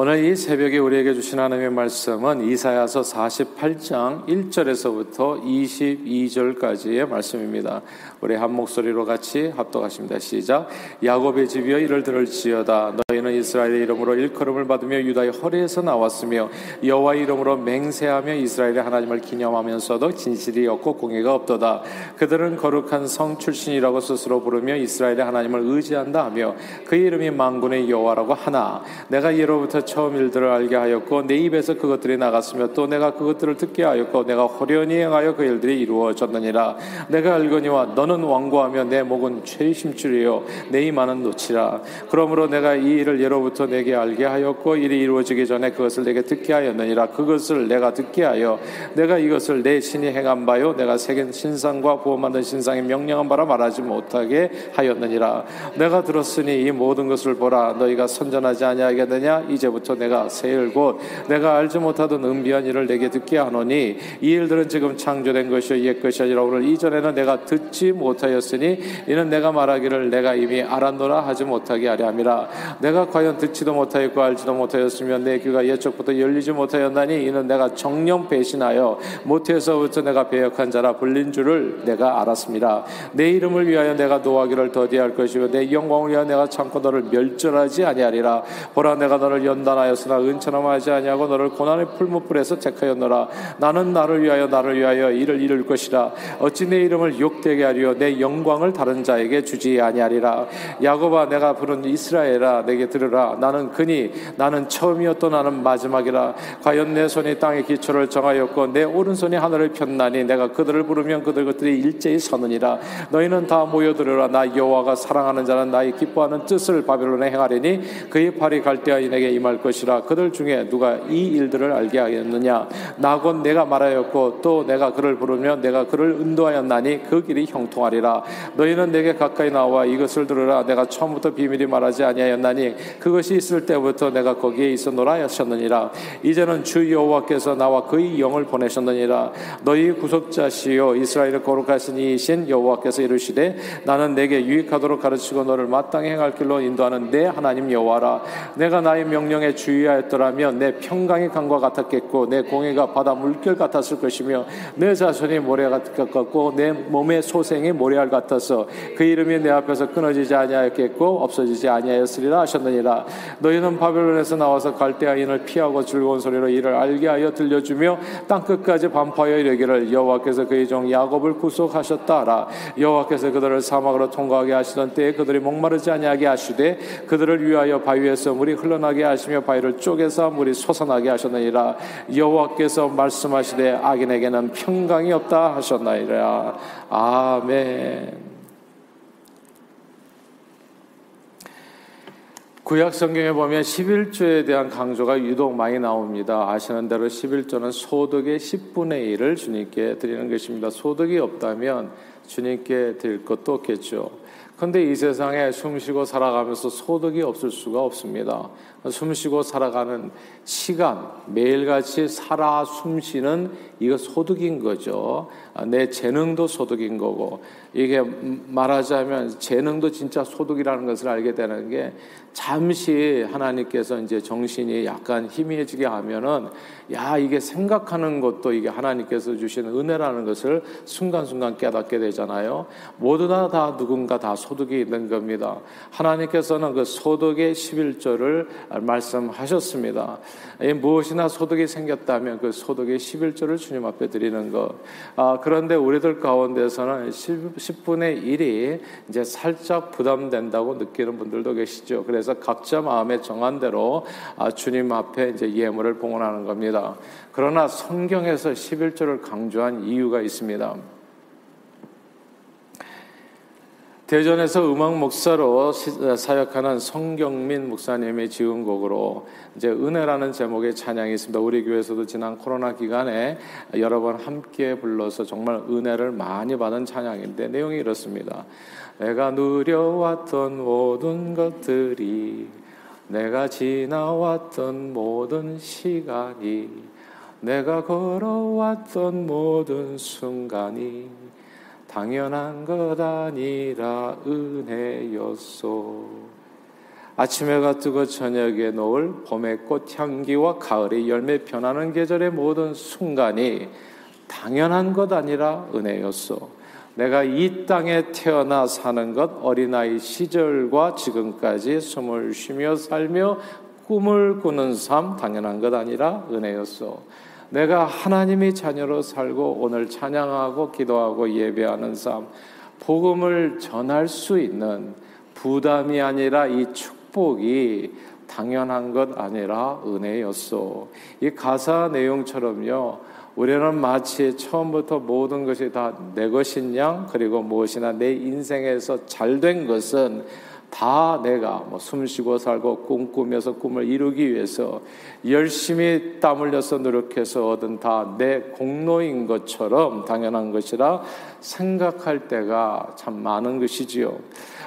오늘 이 새벽에 우리에게 주신 하나님의 말씀은 이사야서 48장 1절에서부터 22절까지의 말씀입니다. 우리 한 목소리로 같이 합독하십니다. 시작. 야곱의 집이여 이를 들을지어다. 너희는 이스라엘의 이름으로 일컬음을 받으며 유다의 허리에서 나왔으며 여호와 이름으로 맹세하며 이스라엘의 하나님을 기념하면서도 진실이 없고 공의가 없도다. 그들은 거룩한 성 출신이라고 스스로 부르며 이스라엘의 하나님을 의지한다 하며 그 이름이 망군의 여호와라고 하나 내가 예로부터 처음 일들을 알게 하였고 내 입에서 그것들이 나갔으며 또 내가 그것들을 듣게 하였고 내가 호련히 행하여 그 일들이 이루어졌느니라. 내가 알거니와 너는 완고하며 내 목은 최심줄이요 내 이마는 놓치라. 그러므로 내가 이 일을 예로부터 내게 알게 하였고 일이 이루어지기 전에 그것을 내게 듣게 하였느니라. 그것을 내가 듣게 하여 내가 이것을 내 신이 행한 바요 내가 새긴 신상과 부어 만든 신상이 명령한 바라 말하지 못하게 하였느니라. 내가 들었으니 이 모든 것을 보라. 너희가 선전하지 아니하겠느냐? 이제부터 이제부터 내가 세일 곧 내가 알지 못하던 은비한 일을 내게 듣게 하노니 이 일들은 지금 창조된 것이요 옛 것이 아니라 오늘 이전에는 내가 듣지 못하였으니 이는 내가 말하기를 내가 이미 알았노라 하지 못하게 하려 함이라. 내가 과연 듣지도 못하였고 알지도 못하였으면 내 귀가 옛적부터 열리지 못하였나니 이는 내가 정령 배신하여 못해서부터 내가 배역한 자라 불린 줄을 내가 알았습니다. 내 이름을 위하여 내가 노하기를 더디할 것이요. 내 영광을 위하여 내가 참고 너를 멸절하지 아니하리라. 보라 내가 너를 연다 판단하였으나 은처럼하지 아니하고 너를 고난의 풀무불에서 택하였노라. 나는 나를 위하여 나를 위하여 이를 이룰 것이라. 어찌 내 이름을 욕되게 하리요? 내 영광을 다른 자에게 주지 아니하리라. 야곱아 내가 부른 이스라엘아 내게 들으라. 나는 그니 나는 처음이었던 나는 마지막이라. 과연 내 손이 땅의 기초를 정하였고 내 오른손이 하늘을 폈나니 내가 그들을 부르면 그들 것들이 일제히 서느니라. 너희는 다 모여들으라. 나 여호와가 사랑하는 자는 나의 기뻐하는 뜻을 바벨론에 행하리니 그의 팔이 갈대하여 내게 임할 것이라 그들 중에 누가 이 일들을 알게 하였느냐? 나곧 내가 말하였고 또 내가 그를 부르며 내가 그를 인도하였나니 그 길이 형통하리라. 너희는 내게 가까이 나와 이것을 들으라. 내가 처음부터 비밀이 말하지 아니하였나니 그것이 있을 때부터 내가 거기에 있어노라 하셨느니라. 이제는 주 여호와께서 나와 그의 영을 보내셨느니라. 너희 구속자시요 이스라엘의 거룩하신 이신 여호와께서 이르시되 나는 내게 유익하도록 가르치고 너를 마땅히 행할 길로 인도하는 내 하나님 여호와라. 내가 나의 명령 에 공에 주의하였더라면 내 평강이 강과 같았겠고 내 공의가 바다 물결 같았을 것이며 내 자손이 모래 같았고 내 몸의 소생이 모래알 같아서 그 이름이 내 앞에서 끊어지지 아니하였겠고 없어지지 아니하였으리라 하셨느니라. 너희는 바벨론에서 나와서 갈대아인을 피하고 즐거운 소리로 이를 알게 하여 들려주며 땅 끝까지 반파하여 이르기를 여호와께서 그의 종 야곱을 구속하셨다라. 여호와께서 그들을 사막으로 통과하게 하시던 때에 그들이 목마르지 아니하게 하시되 그들을 위하여 바위에서 물이 흘러나게 하시 며 하시며 바위를 쪼개서 물이 솟아나게 하셨느니라 여호와께서 말씀하시되 악인에게는 평강이 없다 하셨나이라 아멘. 구약 성경에 보면 11조에 대한 강조가 유독 많이 나옵니다. 아시는 대로 11조는 소득의 10분의 1을 주님께 드리는 것입니다. 소득이 없다면 주님께 드릴 것도 없겠죠. 그런데 이 세상에 숨쉬고 살아가면서 소득이 없을 수가 없습니다. 숨쉬고 살아가는 시간, 매일같이 살아 숨쉬는 이거 소득인 거죠. 아, 내 재능도 소득인 거고, 이게 말하자면 재능도 진짜 소득이라는 것을 알게 되는 게 잠시 하나님께서 이제 정신이 약간 희미해지게 하면은 야, 이게 생각하는 것도 이게 하나님께서 주시는 은혜라는 것을 순간순간 깨닫게 되잖아요. 모두나 다 누군가 다 소득이 있는 겁니다. 하나님께서는 그 소득의 11조를 말씀하셨습니다. 무엇이나 소득이 생겼다면 그 소득의 11조를 주님 앞에 드리는 것. 아, 그런데 우리들 가운데서는 10분의 1이 이제 살짝 부담된다고 느끼는 분들도 계시죠. 그래서 각자 마음에 정한 대로 아, 주님 앞에 이제 예물을 봉헌하는 겁니다. 그러나 성경에서 11조를 강조한 이유가 있습니다. 대전에서 음악 목사로 사역하는 성경민 목사님의 지은 곡으로 이제 은혜라는 제목의 찬양이 있습니다. 우리 교회에서도 지난 코로나 기간에 여러 번 함께 불러서 정말 은혜를 많이 받은 찬양인데 내용이 이렇습니다. 내가 누려왔던 모든 것들이 내가 지나왔던 모든 시간이 내가 걸어왔던 모든 순간이 당연한 것 아니라 은혜였소. 아침에가 뜨고 저녁에 노을 봄의 꽃 향기와 가을의 열매 변하는 계절의 모든 순간이 당연한 것 아니라 은혜였소. 내가 이 땅에 태어나 사는 것 어린아이 시절과 지금까지 숨을 쉬며 살며 꿈을 꾸는 삶 당연한 것 아니라 은혜였소. 내가 하나님의 자녀로 살고 오늘 찬양하고 기도하고 예배하는 삶, 복음을 전할 수 있는 부담이 아니라 이 축복이 당연한 것 아니라 은혜였소. 이 가사 내용처럼요. 우리는 마치 처음부터 모든 것이 다 내 것인 양 그리고 무엇이나 내 인생에서 잘 된 것은 다 내가 뭐 숨쉬고 살고 꿈꾸면서 꿈을 이루기 위해서 열심히 땀 흘려서 노력해서 얻은 다 내 공로인 것처럼 당연한 것이라 생각할 때가 참 많은 것이지요.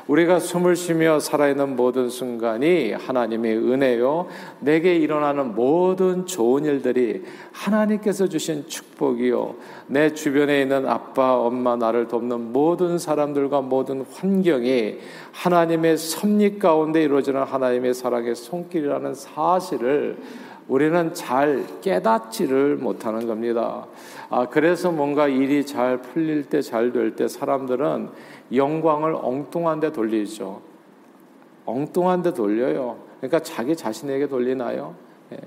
우리가 숨을 쉬며 살아있는 모든 순간이 하나님의 은혜요. 내게 일어나는 모든 좋은 일들이 하나님께서 주신 축 복이요. 내 주변에 있는 아빠, 엄마, 나를 돕는 모든 사람들과 모든 환경이 하나님의 섭리 가운데 이루어지는 하나님의 사랑의 손길이라는 사실을 우리는 잘 깨닫지를 못하는 겁니다. 아, 그래서 뭔가 일이 잘 풀릴 때, 잘 될 때 사람들은 영광을 엉뚱한 데 돌리죠. 엉뚱한 데 돌려요. 그러니까 자기 자신에게 돌리나요? 예.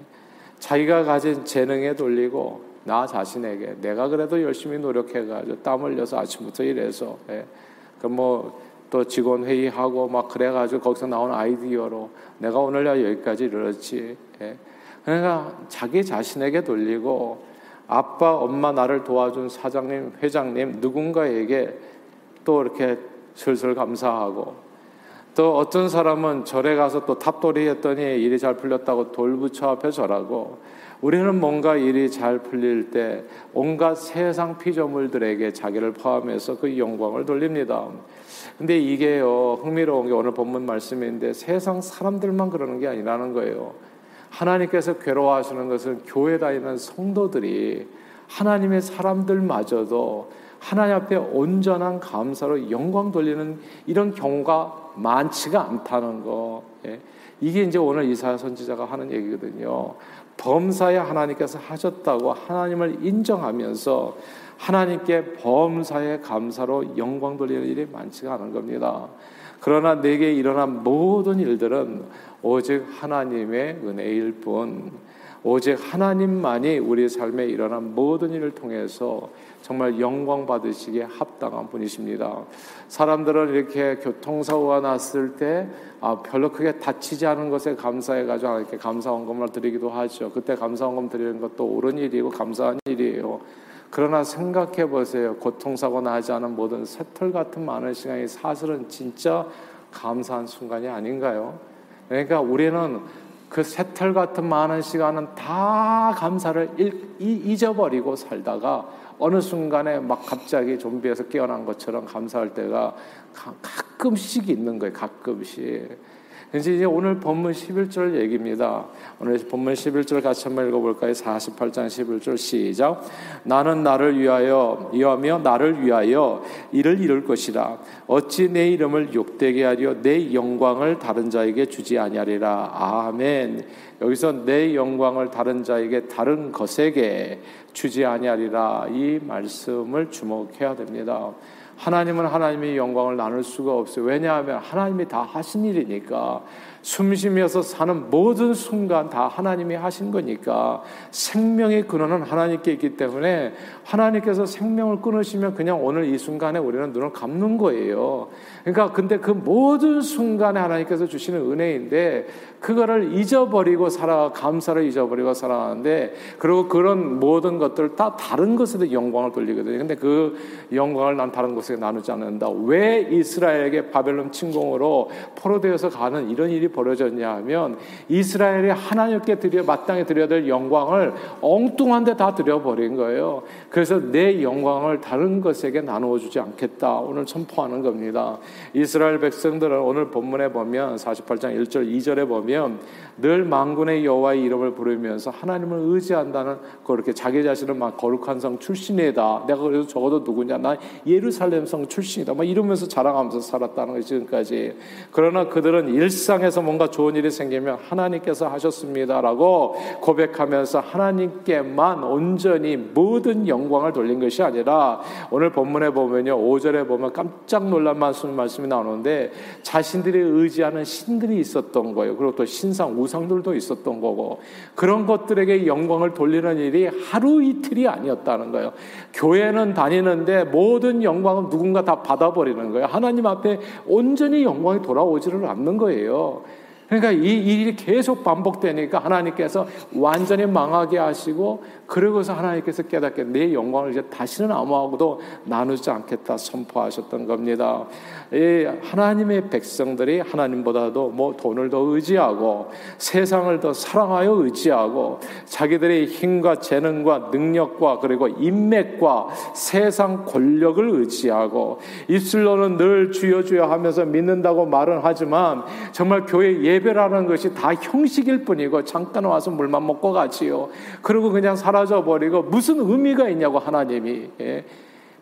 자기가 가진 재능에 돌리고 나 자신에게 내가 그래도 열심히 노력해가지고 땀 흘려서 아침부터 일해서 예. 그뭐또 직원 회의하고 막 그래가지고 거기서 나온 아이디어로 내가 오늘 여기까지 이르렀지. 예. 그러니까 자기 자신에게 돌리고 아빠, 엄마 나를 도와준 사장님, 회장님 누군가에게 또 이렇게 슬슬 감사하고 또 어떤 사람은 절에 가서 또 탑돌이 했더니 일이 잘 풀렸다고 돌부처 앞에 절하고 우리는 뭔가 일이 잘 풀릴 때 온갖 세상 피조물들에게 자기를 포함해서 그 영광을 돌립니다. 근데 이게요, 흥미로운 게 오늘 본문 말씀인데 세상 사람들만 그러는 게 아니라는 거예요. 하나님께서 괴로워하시는 것은 교회 다니는 성도들이 하나님의 사람들마저도 하나님 앞에 온전한 감사로 영광 돌리는 이런 경우가 많지가 않다는 거. 예. 이게 이제 오늘 이사야 선지자가 하는 얘기거든요. 범사에 하나님께서 하셨다고 하나님을 인정하면서 하나님께 범사에 감사로 영광 돌리는 일이 많지가 않은 겁니다. 그러나 내게 일어난 모든 일들은 오직 하나님의 은혜일 뿐, 오직 하나님만이 우리 삶에 일어난 모든 일을 통해서 정말 영광 받으시기에 합당한 분이십니다. 사람들은 이렇게 교통사고가 났을 때 아, 별로 크게 다치지 않은 것에 감사해가지고 이렇게 감사원금을 드리기도 하죠. 그때 감사원금 드리는 것도 옳은 일이고 감사한 일이에요. 그러나 생각해 보세요. 고통사고 나지 않은 모든 새털 같은 많은 시간이 사실은 진짜 감사한 순간이 아닌가요? 그러니까 우리는 그 새털 같은 많은 시간은 다 감사를 잊어버리고 살다가 어느 순간에 막 갑자기 좀비에서 깨어난 것처럼 감사할 때가 가끔씩 있는 거예요. 가끔씩. 이제 오늘 본문 11절 얘기입니다. 오늘 본문 11절 같이 한번 읽어볼까요? 48장 11절 시작. 나는 나를 위하여 이하며 나를 위하여 이를 이룰 것이라. 어찌 내 이름을 욕되게 하려 내 영광을 다른 자에게 주지 아니하리라. 아멘. 여기서 내 영광을 다른 자에게 다른 것에게 주지 아니하리라. 이 말씀을 주목해야 됩니다. 하나님은 하나님의 영광을 나눌 수가 없어요. 왜냐하면 하나님이 다 하신 일이니까 숨 쉬면서 사는 모든 순간 다 하나님이 하신 거니까 생명의 근원은 하나님께 있기 때문에 하나님께서 생명을 끊으시면 그냥 오늘 이 순간에 우리는 눈을 감는 거예요. 그러니까 근데 그 모든 순간에 하나님께서 주시는 은혜인데 그거를 잊어버리고 살아 감사를 잊어버리고 살아가는데 그리고 그런 모든 것들 다 다른 것에도 영광을 돌리거든요. 근데 그 영광을 난 다른 곳에 나누지 않는다. 왜 이스라엘에게 바벨론 침공으로 포로되어서 가는 이런 일이 벌어졌냐 하면 이스라엘이 하나님께 드려 마땅히 드려야 될 영광을 엉뚱한 데 다 드려버린 거예요. 그래서 내 영광을 다른 것에게 나누어 주지 않겠다. 오늘 선포하는 겁니다. 이스라엘 백성들은 오늘 본문에 보면 48장 1절 2절에 보면 Yeah. 늘 만군의 여호와의 이름을 부르면서 하나님을 의지한다는 그렇게 자기 자신을 막 거룩한 성 출신이다. 내가 그래도 적어도 누구냐? 나 예루살렘 성 출신이다. 막 이러면서 자랑하면서 살았다는 거지 지금까지. 그러나 그들은 일상에서 뭔가 좋은 일이 생기면 하나님께서 하셨습니다라고 고백하면서 하나님께만 온전히 모든 영광을 돌린 것이 아니라 오늘 본문에 보면요. 5절에 보면 깜짝 놀란 말씀 말씀이 나오는데 자신들이 의지하는 신들이 있었던 거예요. 그리고 또 신상 우상들도 있었던 거고 그런 것들에게 영광을 돌리는 일이 하루 이틀이 아니었다는 거예요. 교회는 다니는데 모든 영광은 누군가 다 받아버리는 거예요. 하나님 앞에 온전히 영광이 돌아오지를 않는 거예요. 그러니까 이 일이 계속 반복되니까 하나님께서 완전히 망하게 하시고 그러고서 하나님께서 깨닫게 내 영광을 이제 다시는 아무하고도 나누지 않겠다 선포하셨던 겁니다. 이 하나님의 백성들이 하나님보다도 뭐 돈을 더 의지하고 세상을 더 사랑하여 의지하고 자기들의 힘과 재능과 능력과 그리고 인맥과 세상 권력을 의지하고 입술로는 늘 주여 주여 하면서 믿는다고 말은 하지만 정말 교회 예배라는 것이 다 형식일 뿐이고 잠깐 와서 물만 먹고 가지요. 그리고 그냥 살 사라져 버리고 무슨 의미가 있냐고 하나님이 예.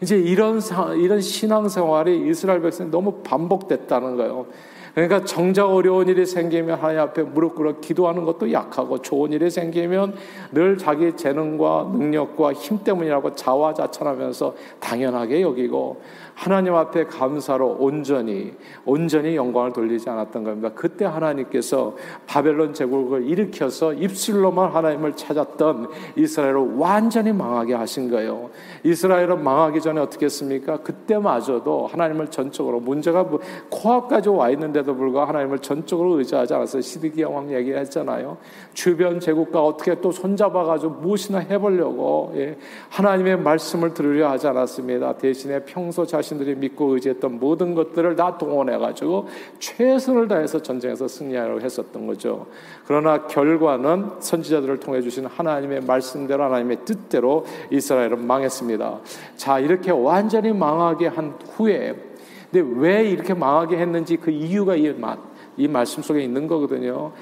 이제 이런 이런 신앙 생활이 이스라엘 백성 너무 반복됐다는 거예요. 그러니까 정작 어려운 일이 생기면 하나님 앞에 무릎 꿇어 기도하는 것도 약하고 좋은 일이 생기면 늘 자기 재능과 능력과 힘 때문이라고 자화자찬하면서 당연하게 여기고 하나님 앞에 감사로 온전히 온전히 영광을 돌리지 않았던 겁니다. 그때 하나님께서 바벨론 제국을 일으켜서 입술로만 하나님을 찾았던 이스라엘을 완전히 망하게 하신 거예요. 이스라엘은 망하기 전에 어떻게 했습니까? 그때마저도 하나님을 전적으로 문제가 뭐 코앞까지 와 있는데도 불구하고 하나님을 전적으로 의지하지 않았어요. 시드기야 왕 얘기했잖아요. 주변 제국과 어떻게 또 손잡아가지고 무엇이나 해보려고 예. 하나님의 말씀을 들으려 하지 않았습니다. 대신에 평소 자신 자신들이 믿고 의지했던 모든 것들을 다 동원해 가지고 최선을 다해서 전쟁에서 승리하려고 했었던 거죠. 그러나 결과는 선지자들을 통해 주신 하나님의 말씀대로 하나님의 뜻대로 이스라엘은 망했습니다. 자, 이렇게 완전히 망하게 한 후에 근데 왜 이렇게 망하게 했는지 그 이유가 이, 이 말씀 속에 있는 거거든요.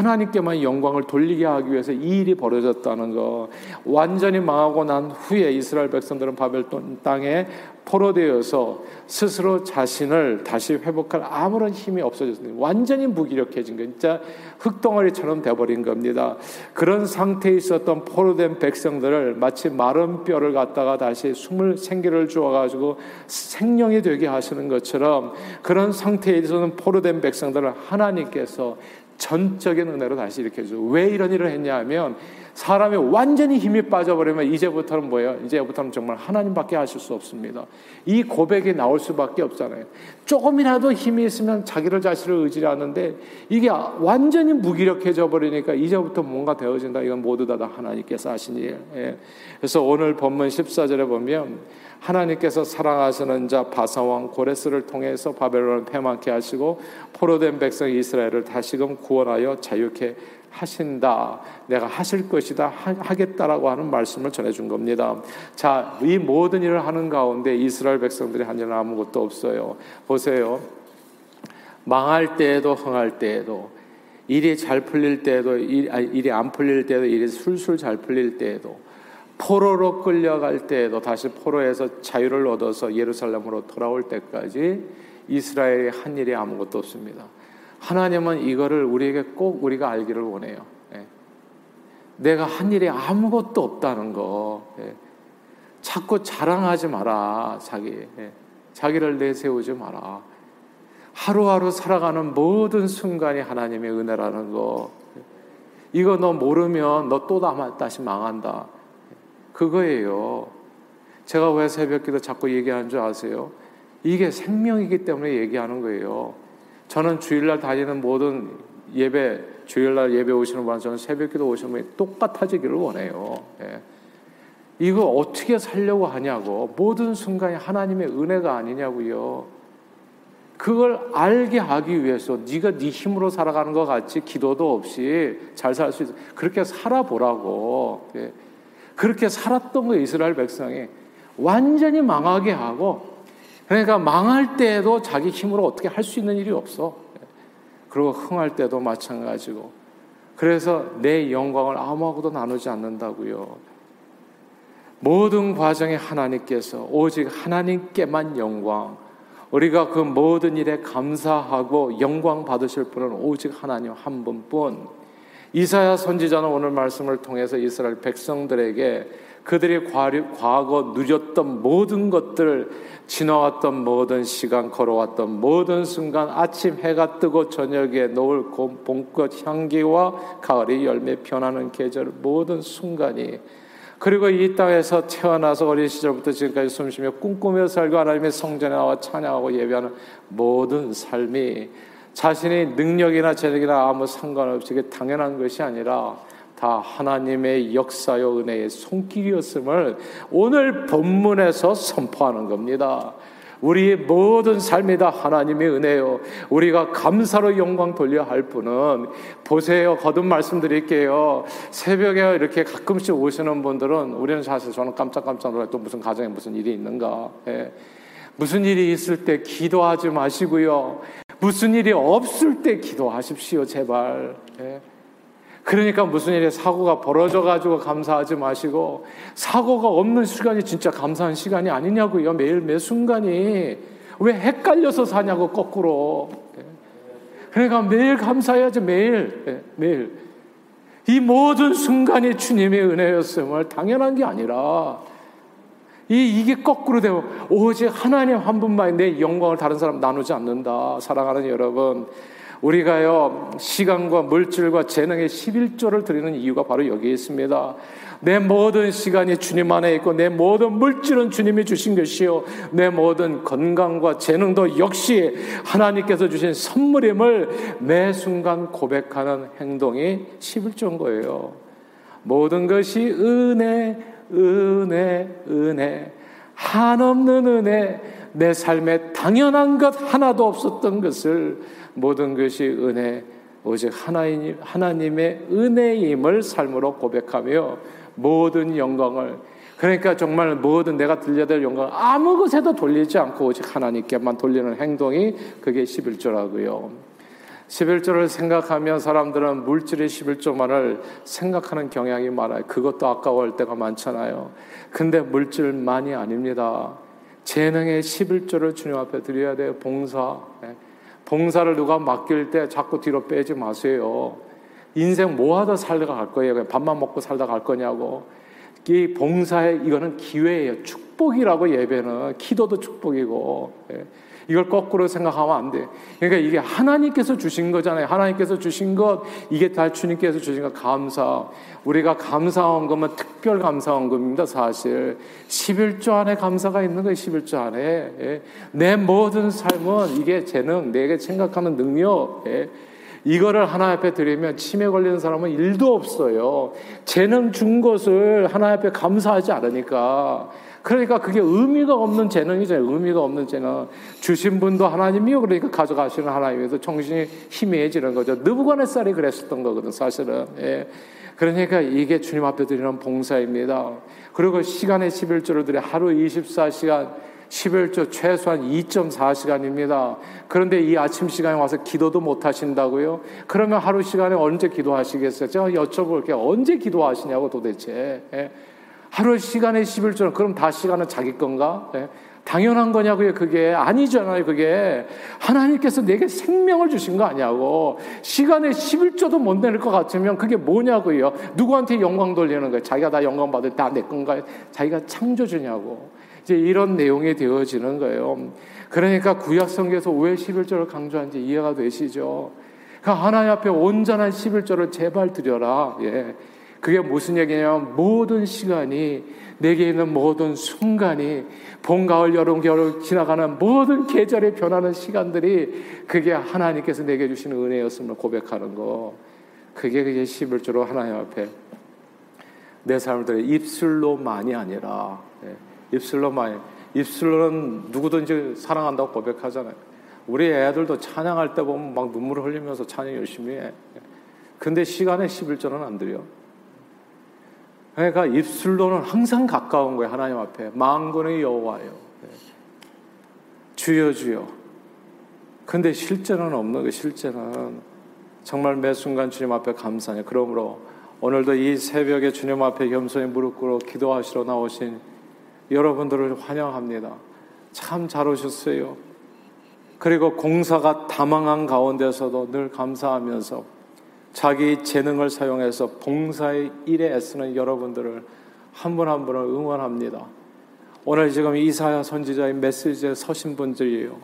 하나님께만 영광을 돌리게 하기 위해서 이 일이 벌어졌다는 거. 완전히 망하고 난 후에 이스라엘 백성들은 바벨론 땅에 포로되어서 스스로 자신을 다시 회복할 아무런 힘이 없어졌습니다. 완전히 무기력해진 거 진짜 흙덩어리처럼 돼버린 겁니다. 그런 상태에 있었던 포로된 백성들을 마치 마른 뼈를 갖다가 다시 숨을 생기를 주어가지고 생명이 되게 하시는 것처럼 그런 상태에 있어서는 포로된 백성들을 하나님께서 전적인 은혜로 다시 일으켜 주죠. 왜 이런 일을 했냐 하면 사람이 완전히 힘이 빠져버리면 이제부터는 뭐예요? 이제부터는 정말 하나님밖에 하실 수 없습니다. 이 고백이 나올 수밖에 없잖아요. 조금이라도 힘이 있으면 자기를 자신을 의지하는데 이게 완전히 무기력해져 버리니까 이제부터 뭔가 되어진다. 이건 모두 다 하나님께서 하신 일. 예. 그래서 오늘 본문 14절에 보면 하나님께서 사랑하시는 자 바사왕 고레스를 통해서 바벨론을 패망케 하시고 포로된 백성 이스라엘을 다시금 구원하여 자유케 하신다. 내가 하실 것이다. 하 겠다라고 하는 말씀을 전해준 겁니다. 자, 이 모든 일을 하는 가운데 이스라엘 백성들이 한 일은 아무것도 없어요. 보세요. 망할 때에도 흥할 때에도 일이 잘 풀릴 때에도 일, 이안 풀릴 때에도 일이 술술 잘 풀릴 때에도 포로로 끌려갈 때에도 다시 포로에서 자유를 얻어서 예루살렘으로 돌아올 때까지 이스라엘이 한 일이 아무것도 없습니다. 하나님은 이거를 우리에게 꼭 우리가 알기를 원해요. 예. 내가 한 일이 아무것도 없다는 거. 예. 자꾸 자랑하지 마라, 자기. 예. 자기를 내세우지 마라. 하루하루 살아가는 모든 순간이 하나님의 은혜라는 거. 이거 너 모르면 너 또 다시 망한다. 그거예요. 제가 왜 새벽 기도 자꾸 얘기하는 줄 아세요? 이게 생명이기 때문에 얘기하는 거예요. 저는 주일날 다니는 모든 예배, 주일날 예배 오시는 분, 저는 새벽 기도 오시는 분이 똑같아지기를 원해요. 예. 이거 어떻게 살려고 하냐고. 모든 순간이 하나님의 은혜가 아니냐고요. 그걸 알게 하기 위해서 네가 네 힘으로 살아가는 것 같이 기도도 없이 잘 살 수 있어. 그렇게 살아보라고. 예. 그렇게 살았던 거예요, 이스라엘 백성이. 완전히 망하게 하고, 그러니까 망할 때에도 자기 힘으로 어떻게 할 수 있는 일이 없어. 그리고 흥할 때도 마찬가지고. 그래서 내 영광을 아무하고도 나누지 않는다고요. 모든 과정에 하나님께서 오직 하나님께만 영광, 우리가 그 모든 일에 감사하고 영광 받으실 분은 오직 하나님 한 분뿐. 이사야 선지자는 오늘 말씀을 통해서 이스라엘 백성들에게 그들이 과거 누렸던 모든 것들, 지나왔던 모든 시간, 걸어왔던 모든 순간, 아침 해가 뜨고 저녁에 노을 봄꽃 향기와 가을이 열매 변하는 계절 모든 순간이. 그리고 이 땅에서 태어나서 어린 시절부터 지금까지 숨쉬며 꿈꾸며 살고 하나님의 성전에 나와 찬양하고 예배하는 모든 삶이 자신의 능력이나 재능이나 아무 상관없이 당연한 것이 아니라 다 하나님의 역사요 은혜의 손길이었음을 오늘 본문에서 선포하는 겁니다. 우리의 모든 삶이 다 하나님의 은혜요. 우리가 감사로 영광 돌려 할 분은 보세요. 거듭 말씀드릴게요. 새벽에 이렇게 가끔씩 오시는 분들은 우리는 사실 저는 깜짝깜짝 놀라요. 또 무슨 가정에 무슨 일이 있는가. 예. 무슨 일이 있을 때 기도하지 마시고요. 무슨 일이 없을 때 기도하십시오, 제발. 예. 그러니까 무슨 일에 사고가 벌어져가지고 감사하지 마시고, 사고가 없는 시간이 진짜 감사한 시간이 아니냐고요, 매일 매 순간이. 왜 헷갈려서 사냐고, 거꾸로. 예. 그러니까 매일 감사해야지, 매일. 예, 매일. 이 모든 순간이 주님의 은혜였음을 당연한 게 아니라, 이, 이게 거꾸로 되고, 오직 하나님 한 분만 내 영광을 다른 사람 나누지 않는다. 사랑하는 여러분. 우리가요, 시간과 물질과 재능의 11조를 드리는 이유가 바로 여기에 있습니다. 내 모든 시간이 주님 안에 있고, 내 모든 물질은 주님이 주신 것이요. 내 모든 건강과 재능도 역시 하나님께서 주신 선물임을 매 순간 고백하는 행동이 11조인 거예요. 모든 것이 은혜, 은혜, 은혜, 한없는 은혜, 내 삶에 당연한 것 하나도 없었던 것을 모든 것이 은혜, 오직 하나님, 하나님의 은혜임을 삶으로 고백하며 모든 영광을 그러니까 정말 모든 내가 들려야 될 영광 아무 것에도 돌리지 않고 오직 하나님께만 돌리는 행동이 그게 11조라고요. 11조를 생각하면 사람들은 물질의 11조만을 생각하는 경향이 많아요. 그것도 아까워할 때가 많잖아요. 근데 물질만이 아닙니다. 재능의 11조를 주님 앞에 드려야 돼요. 봉사. 예. 봉사를 누가 맡길 때 자꾸 뒤로 빼지 마세요. 인생 뭐 하다 살다가 갈 거예요. 그냥 밥만 먹고 살다 갈 거냐고. 이 봉사의 이거는 기회예요. 축복이라고 예배는 기도도 축복이고. 예. 이걸 거꾸로 생각하면 안 돼. 그러니까 이게 하나님께서 주신 거잖아요. 하나님께서 주신 것, 이게 다 주님께서 주신 것 감사. 우리가 감사한 거면 특별 감사한 겁니다, 사실. 11조 안에 감사가 있는 거예요, 11조 안에. 예. 내 모든 삶은 이게 재능, 내게 생각하는 능력, 예. 이거를 하나 앞에 드리면 치매 걸리는 사람은 일도 없어요. 재능 준 것을 하나 앞에 감사하지 않으니까. 그러니까 그게 의미가 없는 재능이잖아요. 의미가 없는 재능. 주신 분도 하나님이요. 그러니까 가져가시는 하나님에서 정신이 희미해지는 거죠. 느부갓네살이 그랬었던 거거든, 사실은. 예. 그러니까 이게 주님 앞에 드리는 봉사입니다. 그리고 시간의 11조를 드려 하루 24시간 11조 최소한 2.4시간입니다. 그런데 이 아침 시간에 와서 기도도 못 하신다고요? 그러면 하루 시간에 언제 기도하시겠어요? 제가 여쭤볼게요. 언제 기도하시냐고 도대체. 예. 하루 시간에 11조는 그럼 다 시간은 자기 건가? 네? 당연한 거냐고요, 그게. 아니잖아요, 그게. 하나님께서 내게 생명을 주신 거 아니냐고. 시간에 11조도 못 내릴 것 같으면 그게 뭐냐고요. 누구한테 영광 돌리는 거예요. 자기가 다 영광 받을 때 내 건가요? 자기가 창조주냐고. 이제 이런 내용이 되어지는 거예요. 그러니까 구약성경에서 왜 11조를 강조한지 이해가 되시죠? 그러니까 하나님 앞에 온전한 11조를 제발 드려라. 예. 그게 무슨 얘기냐면 모든 시간이 내게 있는 모든 순간이 봄, 가을, 여름, 겨울 지나가는 모든 계절에 변하는 시간들이 그게 하나님께서 내게 주시는 은혜였음을 고백하는 거. 그게 그게 11조로 하나님 앞에 내 들여 입술로만이 아니라 예, 입술로만 입술로는 누구든지 사랑한다고 고백하잖아요. 우리 애들도 찬양할 때 보면 막 눈물을 흘리면서 찬양 열심히 해. 근데 시간에 11조는 안 드려. 그러니까 입술로는 항상 가까운 거예요. 하나님 앞에. 망군의 여호와요. 네. 주여 주여. 근데 실제는 없는 거 실제는 정말 매 순간 주님 앞에 감사해요. 그러므로 오늘도 이 새벽에 주님 앞에 겸손히 무릎 꿇어 기도하시러 나오신 여러분들을 환영합니다. 참 잘 오셨어요. 그리고 공사가 다망한 가운데서도 늘 감사하면서 자기 재능을 사용해서 봉사의 일에 애쓰는 여러분들을 한 분 한 분을 응원합니다. 오늘 지금 이사야 선지자의 메시지에 서신 분들이에요.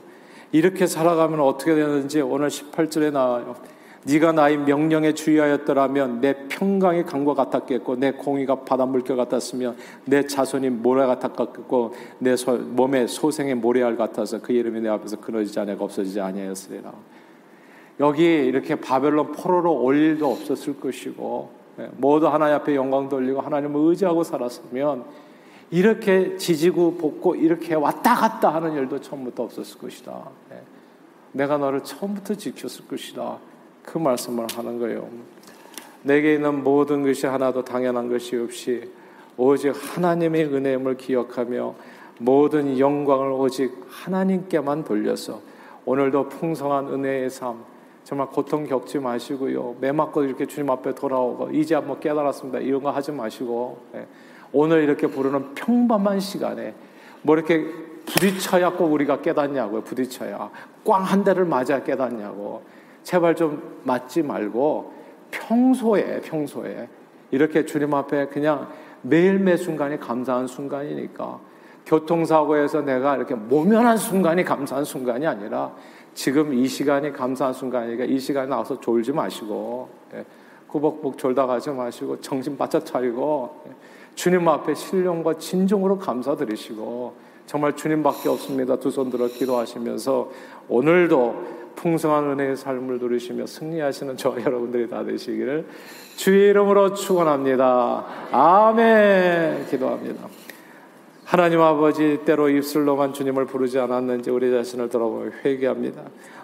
이렇게 살아가면 어떻게 되는지 오늘 18절에 나와요. 네가 나의 명령에 주의하였더라면 내 평강이 강과 같았겠고 내 공의가 바닷물결 같았으면 내 자손이 모래 같았겠고 내 소, 몸에 소생의 모래알 같아서 그 이름이 내 앞에서 끊어지지 아니고 없어지지 아니하였으리라. 여기 이렇게 바벨론 포로로 올 일도 없었을 것이고 예, 모두 하나님 앞에 영광 돌리고 하나님을 의지하고 살았으면 이렇게 지지고 볶고 이렇게 왔다 갔다 하는 일도 처음부터 없었을 것이다. 예, 내가 너를 처음부터 지켰을 것이다. 그 말씀을 하는 거예요. 내게 있는 모든 것이 하나도 당연한 것이 없이 오직 하나님의 은혜임을 기억하며 모든 영광을 오직 하나님께만 돌려서 오늘도 풍성한 은혜의 삶 정말 고통 겪지 마시고요. 매 맞고 이렇게 주님 앞에 돌아오고 이제 한번 깨달았습니다. 이런 거 하지 마시고 네. 오늘 이렇게 부르는 평범한 시간에 뭐 이렇게 부딪혀야 꼭 우리가 깨닫냐고요. 부딪혀야 꽝 한 대를 맞아 깨닫냐고. 제발 좀 맞지 말고 평소에 평소에 이렇게 주님 앞에 그냥 매일 매 순간이 감사한 순간이니까 교통사고에서 내가 이렇게 모면한 순간이 감사한 순간이 아니라 지금 이 시간이 감사한 순간이니까 이 시간에 나와서 졸지 마시고 예, 꾸벅꾸벅 졸다 가지 마시고 정신 바짝 차리고 예, 주님 앞에 신령과 진정으로 감사드리시고 정말 주님밖에 없습니다. 두 손 들어 기도하시면서 오늘도 풍성한 은혜의 삶을 누리시며 승리하시는 저 여러분들이 다 되시기를 주의 이름으로 축원합니다. 아멘. 기도합니다. 하나님 아버지 때로 입술로만 주님을 부르지 않았는지 우리 자신을 돌아보며 회개합니다.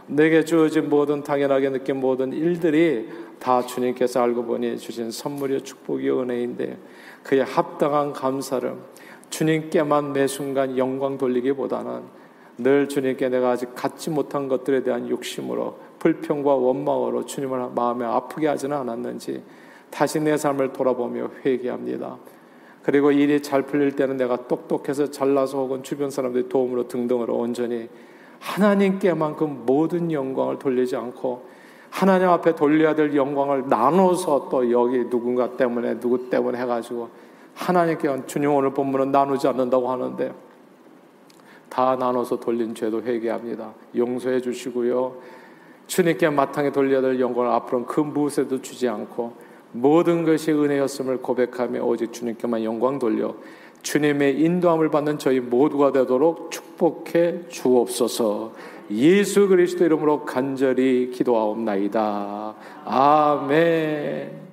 내게 주어진 모든 당연하게 느낀 모든 일들이 다 주님께서 알고 보니 주신 선물이 축복이 은혜인데 그의 합당한 감사를 주님께만 매 순간 영광 돌리기보다는 늘 주님께 내가 아직 갖지 못한 것들에 대한 욕심으로 불평과 원망으로 주님을 마음에 아프게 하지는 않았는지 다시 내 삶을 돌아보며 회개합니다. 그리고 일이 잘 풀릴 때는 내가 똑똑해서 잘나서 혹은 주변 사람들의 도움으로 등등으로 온전히 하나님께만큼 모든 영광을 돌리지 않고 하나님 앞에 돌려야 될 영광을 나눠서 또 여기 누군가 때문에 누구 때문에 해가지고 하나님께 주님 오늘 본문은 나누지 않는다고 하는데 다 나눠서 돌린 죄도 회개합니다. 용서해 주시고요. 주님께 마땅히 돌려야 될 영광을 앞으로는 그 무엇에도 주지 않고 모든 것이 은혜였음을 고백하며 오직 주님께만 영광 돌려 주님의 인도함을 받는 저희 모두가 되도록 축복해 주옵소서. 예수 그리스도 이름으로 간절히 기도하옵나이다. 아멘.